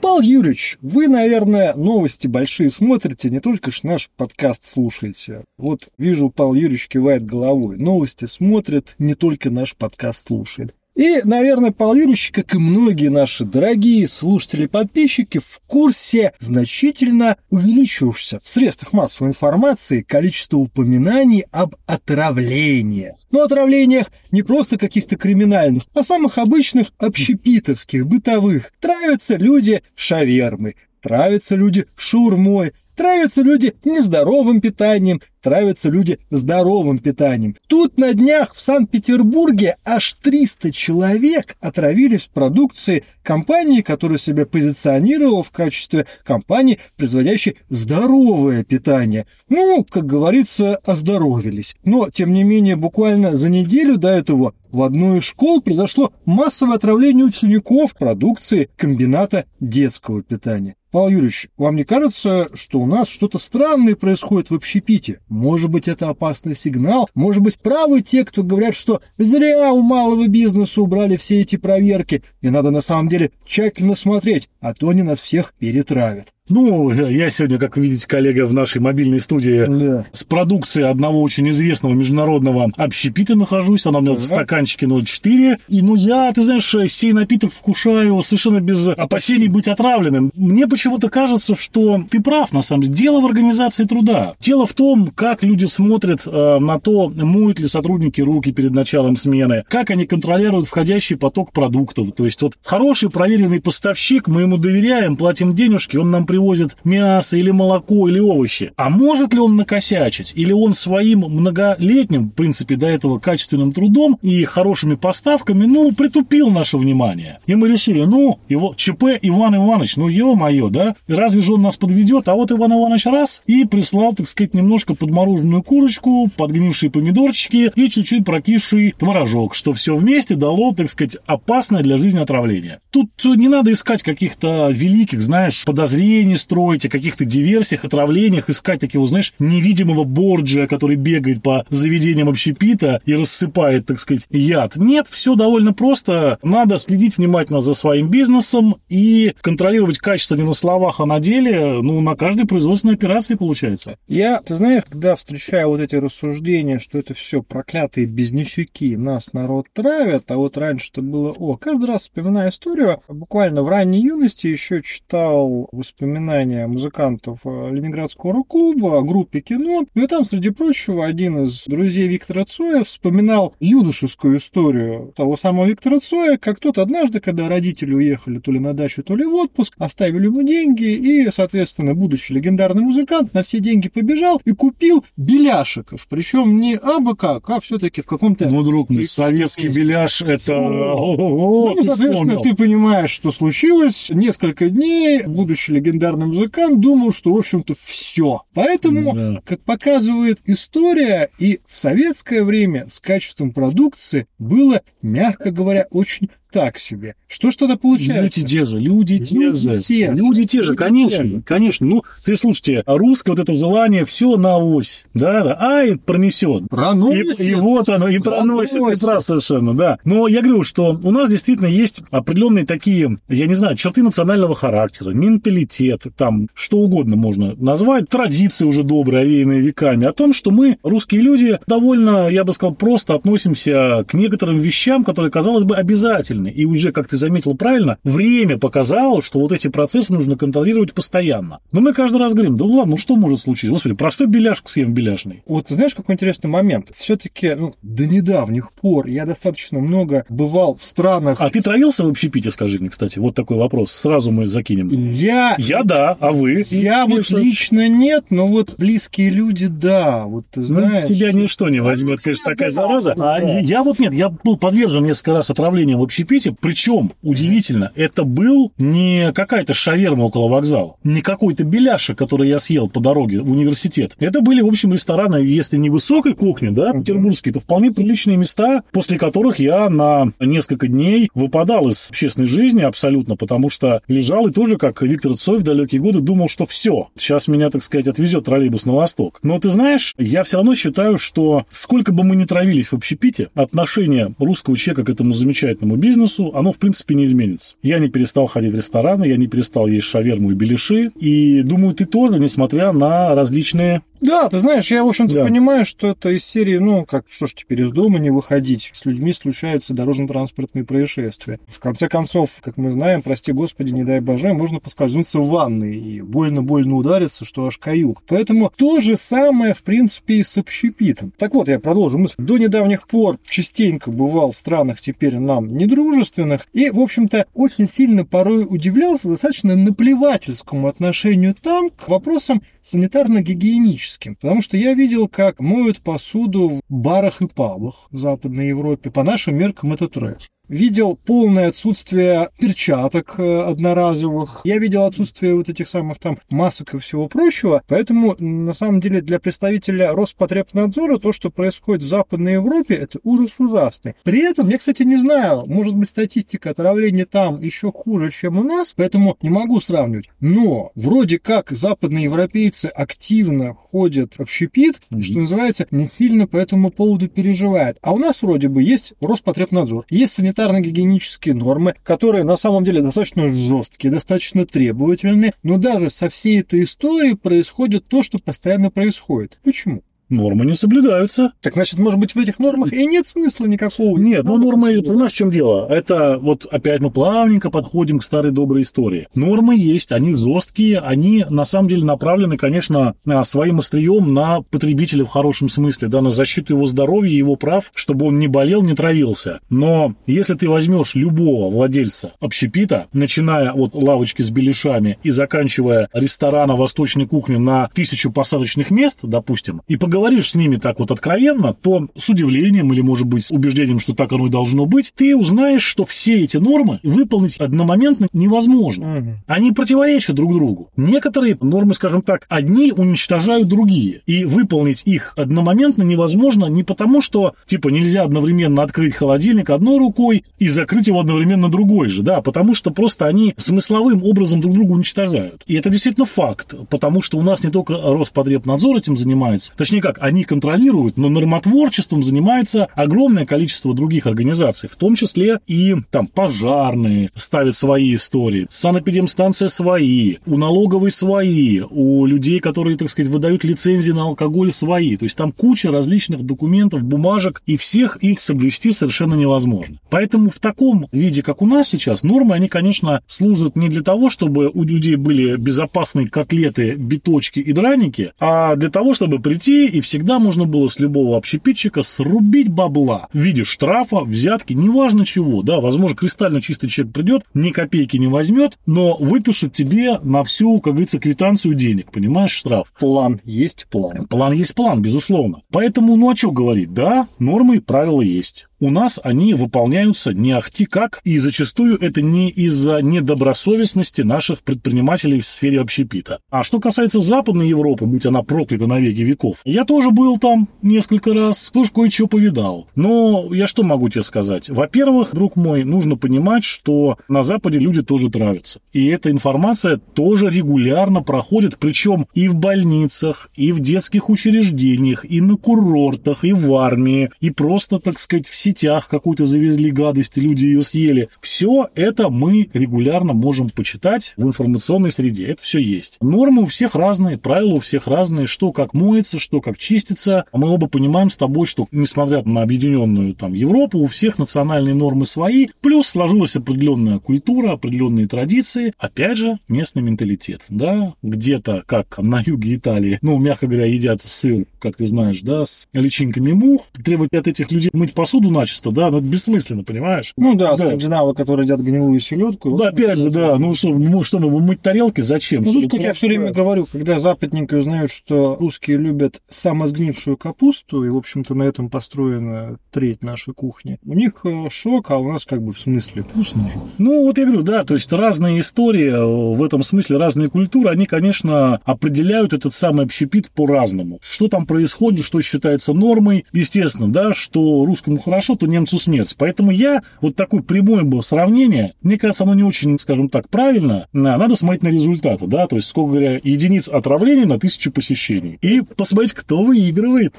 Павел Юрьевич, вы, наверное, новости большие смотрите, не только ж наш подкаст слушаете. Вот вижу, Павел Юрьевич кивает головой. Новости смотрит, не только наш подкаст слушает. И, наверное, Павел Юрьевич, как и многие наши дорогие слушатели-подписчики, в курсе значительно увеличившегося в средствах массовой информации количество упоминаний об отравлении. Но отравлениях не просто каких-то криминальных, а самых обычных общепитовских, бытовых. Травятся люди шавермы, травятся люди шурмой, Травятся люди нездоровым питанием, травятся люди здоровым питанием. Тут на днях в Санкт-Петербурге аж 300 человек отравились в продукции компании, которая себя позиционировала в качестве компании, производящей здоровое питание. Ну, как говорится, оздоровились. Но, тем не менее, буквально за неделю до этого в одной из школ произошло массовое отравление учеников продукции комбината детского питания. Павел Юрьевич, вам не кажется, что у нас что-то странное происходит в общепите? Может быть, это опасный сигнал? Может быть, правы те, кто говорят, что зря у малого бизнеса убрали все эти проверки, и надо на самом деле тщательно смотреть, а то они нас всех перетравят. Ну, я сегодня, как видите, коллега в нашей мобильной студии да. с продукцией одного очень известного международного общепита нахожусь. Она у меня да. в стаканчике 0,4. И, ну, я, ты знаешь, сей напиток вкушаю совершенно без опасений быть отравленным. Мне почему-то кажется, что ты прав, на самом деле. Дело в организации труда. Дело в том, как люди смотрят э, на то, моют ли сотрудники руки перед началом смены, как они контролируют входящий поток продуктов. То есть вот хороший проверенный поставщик, мы ему доверяем, платим денежки, он нам привозит мясо или молоко или овощи. А может ли он накосячить? Или он своим многолетним, в принципе, до этого качественным трудом и хорошими поставками, ну, притупил наше внимание. И мы решили, ну, его ЧП Иван Иванович, ну, ё-моё, да? Разве же он нас подведет? А вот Иван Иванович раз и прислал, так сказать, немножко подмороженную курочку, подгнившие помидорчики и чуть-чуть прокисший творожок, что все вместе дало, так сказать, опасное для жизни отравление. Тут не надо искать каких-то великих, знаешь, подозрений, не строить, о каких-то диверсиях, отравлениях, искать такого, знаешь, невидимого борджа, который бегает по заведениям общепита и рассыпает, так сказать, яд. Нет, все довольно просто. Надо следить внимательно за своим бизнесом и контролировать качество не на словах, а на деле, ну, на каждой производственной операции получается. Я, ты знаешь, когда встречаю вот эти рассуждения, что это все проклятые бизнесюки, нас народ травят, а вот раньше-то было, о, каждый раз вспоминаю историю, буквально в ранней юности еще читал воспоминания воспоминания музыкантов э, Ленинградского рок-клуба о группе «Кино». И там, среди прочего, один из друзей Виктора Цоя вспоминал юношескую историю того самого Виктора Цоя, как тот однажды, когда родители уехали то ли на дачу, то ли в отпуск, оставили ему деньги, и, соответственно, будущий легендарный музыкант на все деньги побежал и купил беляшиков. Причем не абы как, а все-таки в каком-то... Ну, друг мой, советский беляш — это... Ну, соответственно, ты понимаешь, что случилось. Несколько дней будущий легендарный легендарный музыкант думал, что, в общем-то, все. Поэтому, да. как показывает история, и в советское время с качеством продукции было, мягко говоря, очень так себе. Что ж тогда получается? Люди те же, люди, те же. Те. Люди те же, конечно, те же. конечно. Ну, ты слушайте, а русское вот это желание все на ось, да, да, ай, пронесет. Проносит. И, и вот оно, и проносит, проносит. ты прав совершенно, да. Но я говорю, что у нас действительно есть определенные такие, я не знаю, черты национального характера, менталитет, там, что угодно можно назвать, традиции уже добрые, овеянные веками, о том, что мы, русские люди, довольно, я бы сказал, просто относимся к некоторым вещам, которые, казалось бы, обязательны обязательны. И уже, как ты заметил правильно, время показало, что вот эти процессы нужно контролировать постоянно. Но мы каждый раз говорим, да ладно, ну что может случиться? Господи, простой беляшку съем беляшный. Вот знаешь, какой интересный момент? Все-таки ну, до недавних пор я достаточно много бывал в странах... А ты травился в общепите, скажи мне, кстати? Вот такой вопрос. Сразу мы закинем. Я... Я да, а вы? Я вот лично нет, но вот близкие люди да. Вот ты ну, знаешь... Ну, тебя ничто не возьмет, конечно, такая зараза. А я вот нет, я был подвержен несколько раз отравлением в общепите общепите, причем, удивительно, это был не какая-то шаверма около вокзала, не какой-то беляша, который я съел по дороге в университет. Это были, в общем, рестораны, если не высокой кухни, да, петербургские, то вполне приличные места, после которых я на несколько дней выпадал из общественной жизни абсолютно, потому что лежал и тоже, как Виктор Цой в далекие годы, думал, что все, сейчас меня, так сказать, отвезет троллейбус на восток. Но ты знаешь, я все равно считаю, что сколько бы мы ни травились в общепите, отношение русского человека к этому замечательному бизнесу, оно, в принципе, не изменится. Я не перестал ходить в рестораны, я не перестал есть шаверму и беляши, и думаю, ты тоже, несмотря на различные да, ты знаешь, я, в общем-то, да. понимаю, что это из серии, ну, как, что ж теперь из дома не выходить. С людьми случаются дорожно-транспортные происшествия. В конце концов, как мы знаем, прости господи, не дай боже, можно поскользнуться в ванной и больно-больно удариться, что аж каюк. Поэтому то же самое, в принципе, и с общепитом. Так вот, я продолжу мысль. До недавних пор частенько бывал в странах теперь нам недружественных и, в общем-то, очень сильно порой удивлялся достаточно наплевательскому отношению там к вопросам санитарно-гигиеническим. Потому что я видел, как моют посуду в барах и пабах в Западной Европе. По нашим меркам это трэш видел полное отсутствие перчаток э, одноразовых, я видел отсутствие вот этих самых там масок и всего прочего, поэтому на самом деле для представителя Роспотребнадзора то, что происходит в Западной Европе, это ужас ужасный. При этом, я, кстати, не знаю, может быть, статистика отравления там еще хуже, чем у нас, поэтому не могу сравнивать. Но вроде как западные европейцы активно ходят в общепит, mm-hmm. что называется, не сильно по этому поводу переживают. А у нас вроде бы есть Роспотребнадзор, есть санитарный санитарно-гигиенические нормы, которые на самом деле достаточно жесткие, достаточно требовательные, но даже со всей этой историей происходит то, что постоянно происходит. Почему? Нормы не соблюдаются. Так значит, может быть, в этих нормах и нет смысла никакого. Нет, ну нормы, понимаешь, в чем дело? Это вот опять мы плавненько подходим к старой доброй истории. Нормы есть, они жесткие, они на самом деле направлены, конечно, своим острием на потребителя в хорошем смысле, да, на защиту его здоровья и его прав, чтобы он не болел, не травился. Но если ты возьмешь любого владельца общепита, начиная от лавочки с беляшами и заканчивая ресторана восточной кухни на тысячу посадочных мест, допустим, и поговоришь поговоришь с ними так вот откровенно, то с удивлением или, может быть, с убеждением, что так оно и должно быть, ты узнаешь, что все эти нормы выполнить одномоментно невозможно. Угу. Они противоречат друг другу. Некоторые нормы, скажем так, одни уничтожают другие. И выполнить их одномоментно невозможно не потому, что, типа, нельзя одновременно открыть холодильник одной рукой и закрыть его одновременно другой же, да, потому что просто они смысловым образом друг друга уничтожают. И это действительно факт, потому что у нас не только Роспотребнадзор этим занимается, точнее как, они контролируют, но нормотворчеством занимается огромное количество других организаций, в том числе и там пожарные ставят свои истории, санэпидемстанция свои, у налоговой свои, у людей, которые, так сказать, выдают лицензии на алкоголь свои. То есть там куча различных документов, бумажек, и всех их соблюсти совершенно невозможно. Поэтому в таком виде, как у нас сейчас, нормы, они, конечно, служат не для того, чтобы у людей были безопасные котлеты, биточки и драники, а для того, чтобы прийти и всегда можно было с любого общепитчика срубить бабла в виде штрафа, взятки, неважно чего, да, возможно, кристально чистый человек придет, ни копейки не возьмет, но выпишет тебе на всю, как говорится, квитанцию денег, понимаешь, штраф. План есть план. План есть план, безусловно. Поэтому, ну, а что говорить, да, нормы и правила есть у нас они выполняются не ахти как, и зачастую это не из-за недобросовестности наших предпринимателей в сфере общепита. А что касается Западной Европы, будь она проклята на веки веков, я тоже был там несколько раз, тоже кое-что повидал. Но я что могу тебе сказать? Во-первых, друг мой, нужно понимать, что на Западе люди тоже травятся. И эта информация тоже регулярно проходит, причем и в больницах, и в детских учреждениях, и на курортах, и в армии, и просто, так сказать, все сетях какую-то завезли гадость, и люди ее съели. Все это мы регулярно можем почитать в информационной среде. Это все есть. Нормы у всех разные, правила у всех разные, что как моется, что как чистится. Мы оба понимаем с тобой, что несмотря на объединенную там Европу, у всех национальные нормы свои, плюс сложилась определенная культура, определенные традиции, опять же, местный менталитет, да, где-то, как на юге Италии, ну, мягко говоря, едят сыр, как ты знаешь, да, с личинками мух, требуют от этих людей мыть посуду начисто, да, но это бессмысленно, понимаешь? Ну да, да. скандинавы, которые едят гнилую селедку. Да, опять же, да, ну что, мы, что мы мыть тарелки, зачем? Ну тут, как я все время говорю, когда западники узнают, что русские любят самосгнившую капусту, и, в общем-то, на этом построена треть нашей кухни, у них э, шок, а у нас как бы в смысле вкусно же. Ну, вот я говорю, да, то есть разные истории, э, в этом смысле разные культуры, они, конечно, определяют этот самый общепит по-разному. Что там происходит, что считается нормой, естественно, да, что русскому хорошо, то немцу смерть. Поэтому я, вот такое прямое было сравнение, мне кажется, оно не очень, скажем так, правильно. Надо смотреть на результаты, да, то есть, сколько говоря, единиц отравления на тысячу посещений. И посмотреть, кто выигрывает.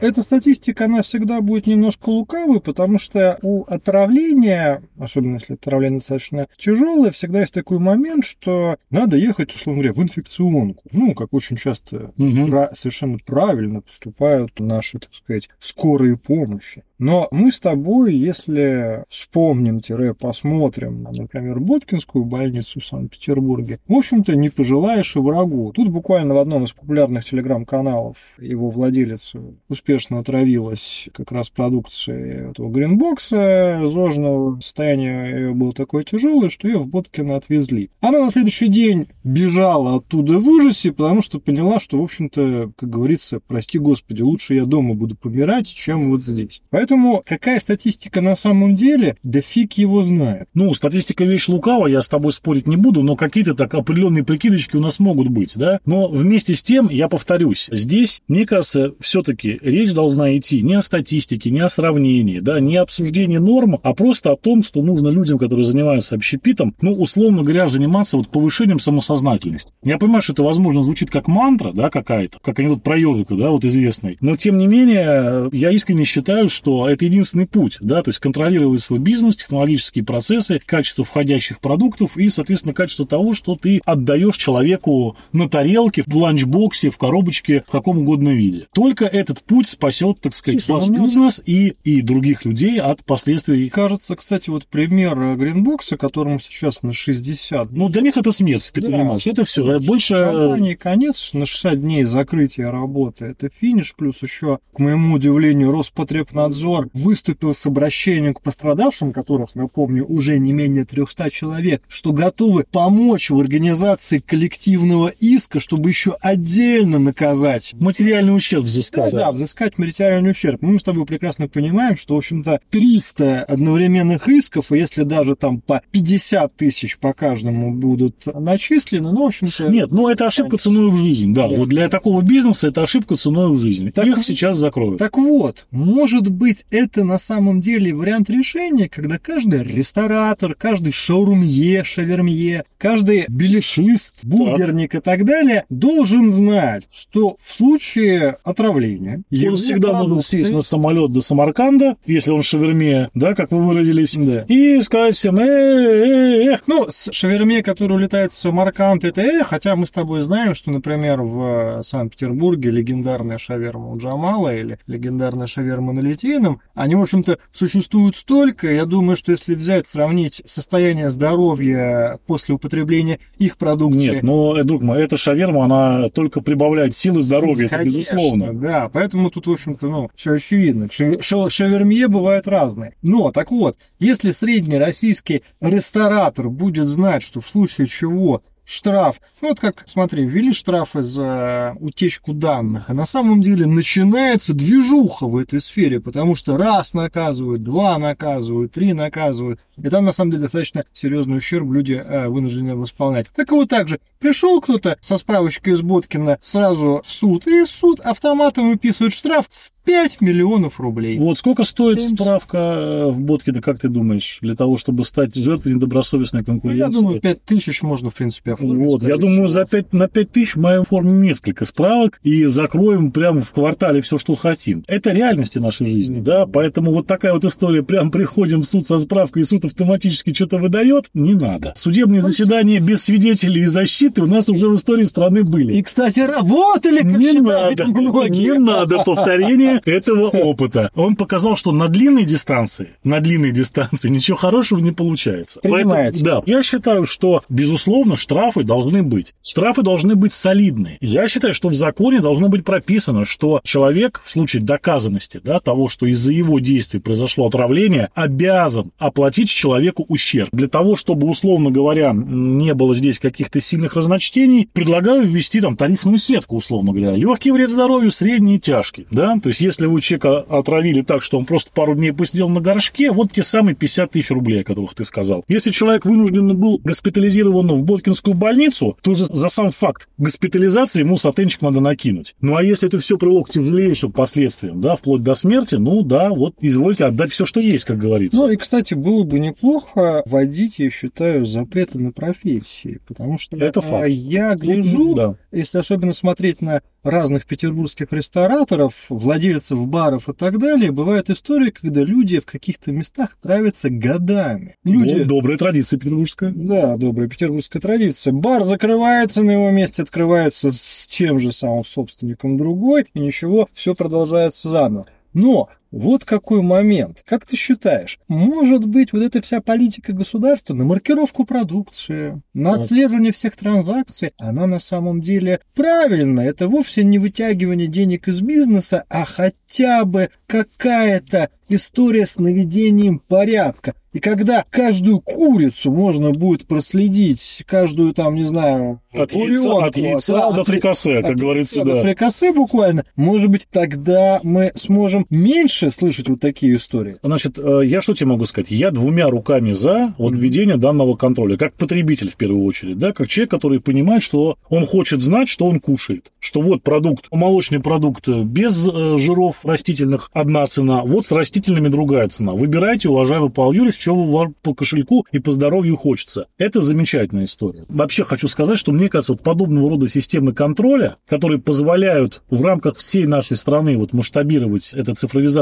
Эта статистика, она всегда будет немножко лукавой, потому что у отравления, особенно если отравление достаточно тяжелое, всегда есть такой момент, что надо ехать, условно говоря, в инфекционку. Ну, как очень часто угу. совершенно правильно поступают наши, так сказать, скорые помощи. Но мы с тобой, если вспомним-посмотрим, например, Боткинскую больницу в Санкт-Петербурге, в общем-то, не пожелаешь и врагу. Тут буквально в одном из популярных телеграм-каналов его владелица успешно отравилась как раз продукцией этого гринбокса зожного. Состояние ее было такое тяжелое, что ее в Боткино отвезли. Она на следующий день бежала оттуда в ужасе, потому что поняла, что, в общем-то, как говорится, прости господи, лучше я дома буду помирать, чем вот здесь. Поэтому Поэтому какая статистика на самом деле, да фиг его знает. Ну, статистика вещь лукавая, я с тобой спорить не буду, но какие-то так определенные прикидочки у нас могут быть, да? Но вместе с тем, я повторюсь, здесь, мне кажется, все-таки речь должна идти не о статистике, не о сравнении, да, не о обсуждении норм, а просто о том, что нужно людям, которые занимаются общепитом, ну, условно говоря, заниматься вот повышением самосознательности. Я понимаю, что это, возможно, звучит как мантра, да, какая-то, как анекдот про ежика, да, вот известный. Но, тем не менее, я искренне считаю, что это единственный путь, да, то есть контролировать свой бизнес, технологические процессы, качество входящих продуктов и, соответственно, качество того, что ты отдаешь человеку на тарелке, в ланчбоксе, в коробочке, в каком угодно виде. Только этот путь спасет, так сказать, Слушай, ваш меня... бизнес и, и других людей от последствий. Кажется, кстати, вот пример Гринбокса, которому сейчас на 60. Ну, для них это смерть, ты да. понимаешь, это все. Больше... Компании конец, на 60 дней закрытия работы, это финиш, плюс еще, к моему удивлению, Роспотребнадзор Ревизор выступил с обращением к пострадавшим, которых, напомню, уже не менее 300 человек, что готовы помочь в организации коллективного иска, чтобы еще отдельно наказать. Материальный ущерб взыскать. Да, да, взыскать материальный ущерб. Мы с тобой прекрасно понимаем, что, в общем-то, 300 одновременных исков, и если даже там по 50 тысяч по каждому будут начислены, ну, в общем-то... Нет, ну, это ошибка ценой в жизнь, да. да. Вот для такого бизнеса это ошибка ценой в жизнь. Так, Их сейчас закроют. Так вот, может быть, быть, это на самом деле вариант решения, когда каждый ресторатор, каждый шаурмье, шавермье, каждый беляшист, бургерник и так далее должен знать, что в случае отравления... Он всегда продукции... может сесть на самолет до Самарканда, если он шаверме, да, как вы выразились, да. и сказать всем, э, э, э. Ну, с шаверме, который улетает в Самарканд, это э, хотя мы с тобой знаем, что, например, в Санкт-Петербурге легендарная шаверма у Джамала или легендарная шаверма на Литвино, причинам, они, в общем-то, существуют столько. Я думаю, что если взять, сравнить состояние здоровья после употребления их продукции... Нет, но, друг мой, эта шаверма, она только прибавляет силы здоровья, Конечно, это безусловно. Да, поэтому тут, в общем-то, ну, все очевидно. Шавермье бывают разные. Но, так вот, если средний российский ресторатор будет знать, что в случае чего штраф. Ну, вот как, смотри, ввели штрафы за утечку данных, а на самом деле начинается движуха в этой сфере, потому что раз наказывают, два наказывают, три наказывают, и там на самом деле достаточно серьезный ущерб люди э, вынуждены восполнять. Так вот так же, пришел кто-то со справочкой из Боткина сразу в суд, и суд автоматом выписывает штраф в 5 миллионов рублей. Вот сколько стоит 70. справка э, в Боткина, как ты думаешь, для того, чтобы стать жертвой недобросовестной конкуренции? Ну, я думаю, 5 тысяч можно, в принципе, оформить. Вот, я думаю, за 5, на 5 тысяч мы оформим несколько справок и закроем прямо в квартале все, что хотим. Это реальности нашей жизни, да, поэтому вот такая вот история, прям приходим в суд со справкой, и суд автоматически что-то выдает, не надо. Судебные заседания без свидетелей и защиты у нас уже в истории страны были. И, кстати, работали, как не надо, многие. Не надо повторения этого опыта. Он показал, что на длинной дистанции, на длинной дистанции ничего хорошего не получается. Понимаете? Поэтому, да, я считаю, что, безусловно, штрафы должны быть. Штрафы должны быть солидные. Я считаю, что в законе должно быть прописано, что человек в случае доказанности да, того, что из-за его действий произошло отравление, обязан оплатить человеку ущерб. Для того, чтобы, условно говоря, не было здесь каких-то сильных разночтений, предлагаю ввести там тарифную сетку, условно говоря. Легкий вред здоровью, средний и тяжкий. Да? То есть, если вы человека отравили так, что он просто пару дней посидел на горшке, вот те самые 50 тысяч рублей, о которых ты сказал. Если человек вынужден был госпитализирован в Боткинскую больницу, то уже за сам факт госпитализации ему сатенчик надо накинуть. Ну, а если это все привело к тяжелейшим последствиям, да, вплоть до смерти, ну, да, вот извольте отдать все, что есть, как говорится. Ну, и, кстати, было бы неплохо вводить, я считаю, запреты на профессии, потому что это факт. я гляжу, да. если особенно смотреть на разных петербургских рестораторов, владельцев баров и так далее, бывают истории, когда люди в каких-то местах травятся годами. Люди... Вот, добрая традиция петербургская. Да, добрая петербургская традиция. Бар закрывается, на его месте открывается с тем же самым собственником другой, и ничего, все продолжается заново. Но вот какой момент. Как ты считаешь, может быть вот эта вся политика государства на маркировку продукции, на отслеживание всех транзакций, она на самом деле правильна. Это вовсе не вытягивание денег из бизнеса, а хотя бы какая-то история с наведением порядка. И когда каждую курицу можно будет проследить, каждую там, не знаю, от яйца, от яйца до фрикасе, как говорится, да. До фрикасе буквально, может быть, тогда мы сможем меньше слышать вот такие истории. Значит, э, я что тебе могу сказать? Я двумя руками за вот введение данного контроля, как потребитель в первую очередь, да, как человек, который понимает, что он хочет знать, что он кушает. Что вот продукт, молочный продукт без э, жиров растительных одна цена, вот с растительными другая цена. Выбирайте, уважаемый Павел Юрьевич, чего вам по кошельку и по здоровью хочется. Это замечательная история. Вообще хочу сказать, что мне кажется, вот подобного рода системы контроля, которые позволяют в рамках всей нашей страны вот масштабировать, эта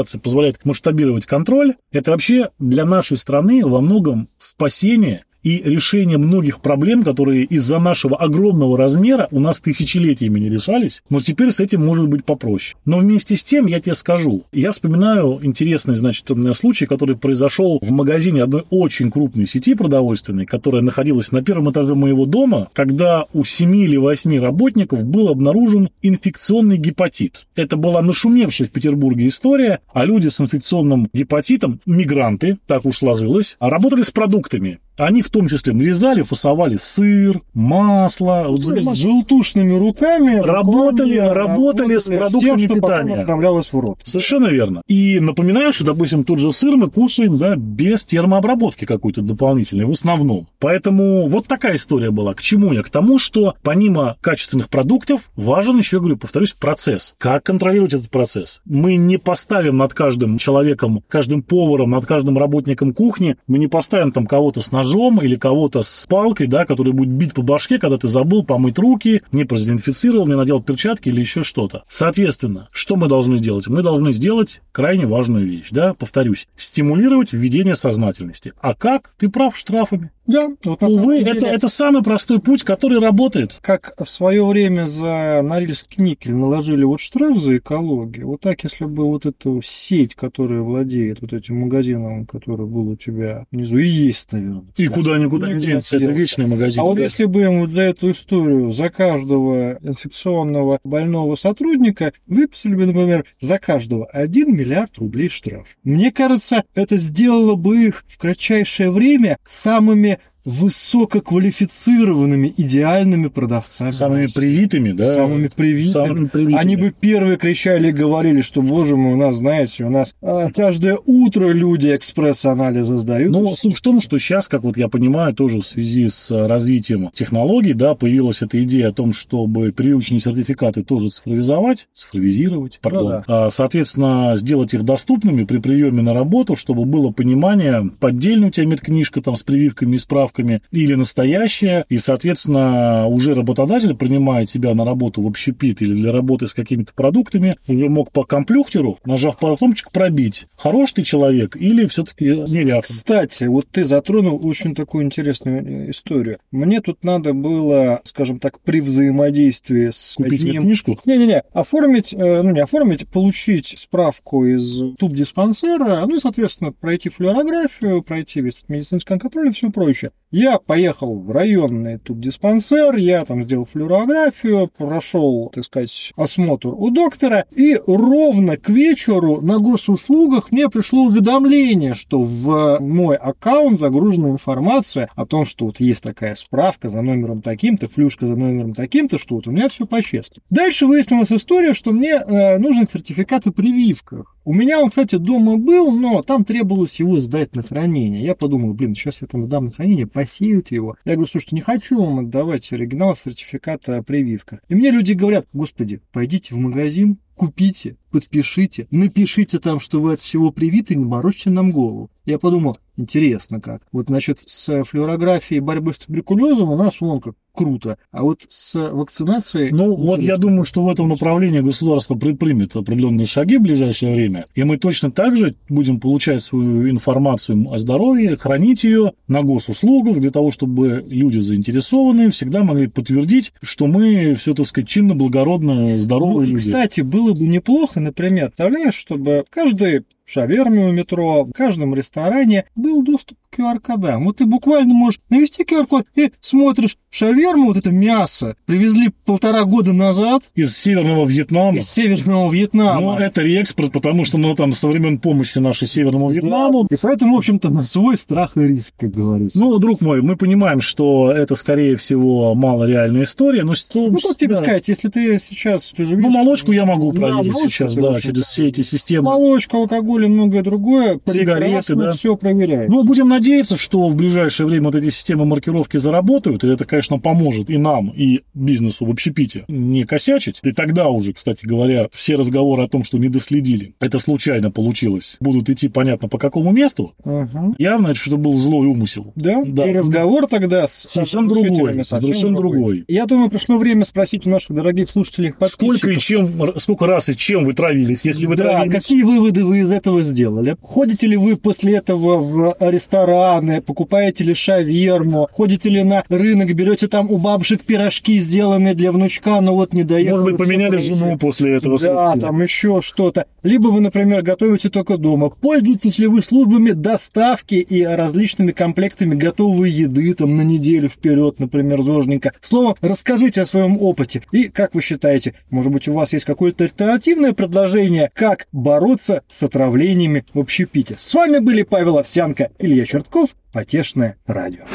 цифровизация позволяет масштабировать контроль, это вообще для нашей страны во многом спасение и решение многих проблем, которые из-за нашего огромного размера у нас тысячелетиями не решались, но теперь с этим может быть попроще. Но вместе с тем я тебе скажу, я вспоминаю интересный, значит, случай, который произошел в магазине одной очень крупной сети продовольственной, которая находилась на первом этаже моего дома, когда у 7 или 8 работников был обнаружен инфекционный гепатит. Это была нашумевшая в Петербурге история, а люди с инфекционным гепатитом, мигранты, так уж сложилось, а работали с продуктами. Они в том числе нарезали, фасовали сыр, масло. Вот, с желтушными руками. Работали, работали, работали с продуктами с тем, что питания. отправлялось в рот. Совершенно верно. И напоминаю, что, допустим, тот же сыр мы кушаем да, без термообработки какой-то дополнительной, в основном. Поэтому вот такая история была. К чему я? К тому, что помимо качественных продуктов, важен еще, говорю, повторюсь, процесс. Как контролировать этот процесс? Мы не поставим над каждым человеком, каждым поваром, над каждым работником кухни, мы не поставим там кого-то с ножом ножом или кого-то с палкой, да, который будет бить по башке, когда ты забыл помыть руки, не продезинфицировал, не надел перчатки или еще что-то. Соответственно, что мы должны сделать? Мы должны сделать крайне важную вещь, да, повторюсь, стимулировать введение сознательности. А как? Ты прав, штрафами. Да, вот Увы, деле, это, это самый простой путь, который работает. Как в свое время за Норильский никель наложили вот штраф за экологию, вот так, если бы вот эту сеть, которая владеет вот этим магазином, который был у тебя внизу, и есть, наверное. И куда никуда не денется, это вечный магазин. А вот если бы им вот за эту историю, за каждого инфекционного больного сотрудника выписали бы, например, за каждого 1 миллиард рублей штраф. Мне кажется, это сделало бы их в кратчайшее время самыми высококвалифицированными, идеальными продавцами. Самыми привитыми, да? Самыми привитыми. Самыми привитыми. Они бы первые кричали и говорили, что, боже мой, у нас, знаете, у нас а, каждое утро люди экспресс-анализы сдают. Ну, суть в том, что сейчас, как вот я понимаю, тоже в связи с развитием технологий, да, появилась эта идея о том, чтобы прививочные сертификаты тоже цифровизовать, цифровизировать, пардон. Ну, да. А, соответственно, сделать их доступными при приеме на работу, чтобы было понимание, поддельная у тебя медкнижка там с прививками и справками, маркировками или настоящее, и, соответственно, уже работодатель принимает тебя на работу в общепит или для работы с какими-то продуктами, уже мог по комплюхтеру, нажав пару кнопочек, пробить, хорош ты человек или все-таки неряха. Кстати, вот ты затронул очень такую интересную историю. Мне тут надо было, скажем так, при взаимодействии с Купить одним... книжку? Не-не-не, оформить, э, ну не оформить, получить справку из туб-диспансера, ну и, соответственно, пройти флюорографию, пройти весь медицинский контроль и все прочее. Я поехал в районный туб-диспансер, я там сделал флюорографию, прошел, так сказать, осмотр у доктора, и ровно к вечеру на госуслугах мне пришло уведомление, что в мой аккаунт загружена информация о том, что вот есть такая справка за номером таким-то, флюшка за номером таким-то, что вот у меня все по-честному. Дальше выяснилась история, что мне э, нужен сертификат о прививках. У меня он, кстати, дома был, но там требовалось его сдать на хранение. Я подумал, блин, сейчас я там сдам на хранение, посеют его. Я говорю, слушайте, не хочу вам отдавать оригинал сертификата о прививках. И мне люди говорят, господи, пойдите в магазин, купите, подпишите, напишите там, что вы от всего привиты, не морочьте нам голову. Я подумал, интересно как. Вот, значит, с флюорографией борьбы с туберкулезом у нас вон как круто. А вот с вакцинацией... Ну, вот я думаю, что в этом направлении государство предпримет определенные шаги в ближайшее время, и мы точно так же будем получать свою информацию о здоровье, хранить ее на госуслугах, для того, чтобы люди заинтересованные всегда могли подтвердить, что мы все, так сказать, чинно, благородно, здоровые ну, люди. Кстати, было бы неплохо, например, представляешь, чтобы каждый шаверме у метро, в каждом ресторане был доступ к QR-кодам. Вот ты буквально можешь навести QR-код и смотришь шаверму, вот это мясо, привезли полтора года назад. Из Северного Вьетнама. Из Северного Вьетнама. Ну, это реэкспорт, потому что, ну, там, со времен помощи нашей Северному Вьетнаму. Да. И поэтому, в общем-то, на свой страх и риск, как говорится. Ну, друг мой, мы понимаем, что это, скорее всего, малореальная история, но... Ну, как тебе да. сказать, если ты сейчас... Ты же видишь, ну, молочку я могу проверить да, сейчас, да, через все эти системы. Молочка, алкоголь и многое другое. Сигареты, да. все проверяет. Ну, будем надеяться, что в ближайшее время вот эти системы маркировки заработают, и это, конечно, поможет и нам, и бизнесу в общепите не косячить. И тогда уже, кстати говоря, все разговоры о том, что не доследили, это случайно получилось, будут идти понятно по какому месту. Угу. Явно это что был злой умысел. Да? да. И разговор тогда с совершенно другой. Совершенно другой. другой. Я думаю, пришло время спросить у наших дорогих слушателей Сколько и чем, сколько раз и чем вы травились, если вы да, травились? какие выводы вы из этого сделали? Ходите ли вы после этого в рестораны, покупаете ли шаверму, ходите ли на рынок, берете там у бабушек пирожки, сделанные для внучка, но вот не дает. Может быть, поменяли жену после этого. Да, случая. там еще что-то. Либо вы, например, готовите только дома. Пользуетесь ли вы службами доставки и различными комплектами готовой еды там на неделю вперед, например, зожненько. Словом, расскажите о своем опыте. И как вы считаете, может быть, у вас есть какое-то альтернативное предложение, как бороться с отравлениями в общепите? С вами были Павел Овсянко, Илья Чертков, Потешное радио.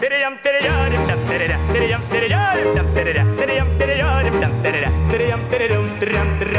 Перейдем, перейдем, перейдем, перейдем, перейдем, перейдем, перейдем, перейдем, перейдем, перейдем, перейдем,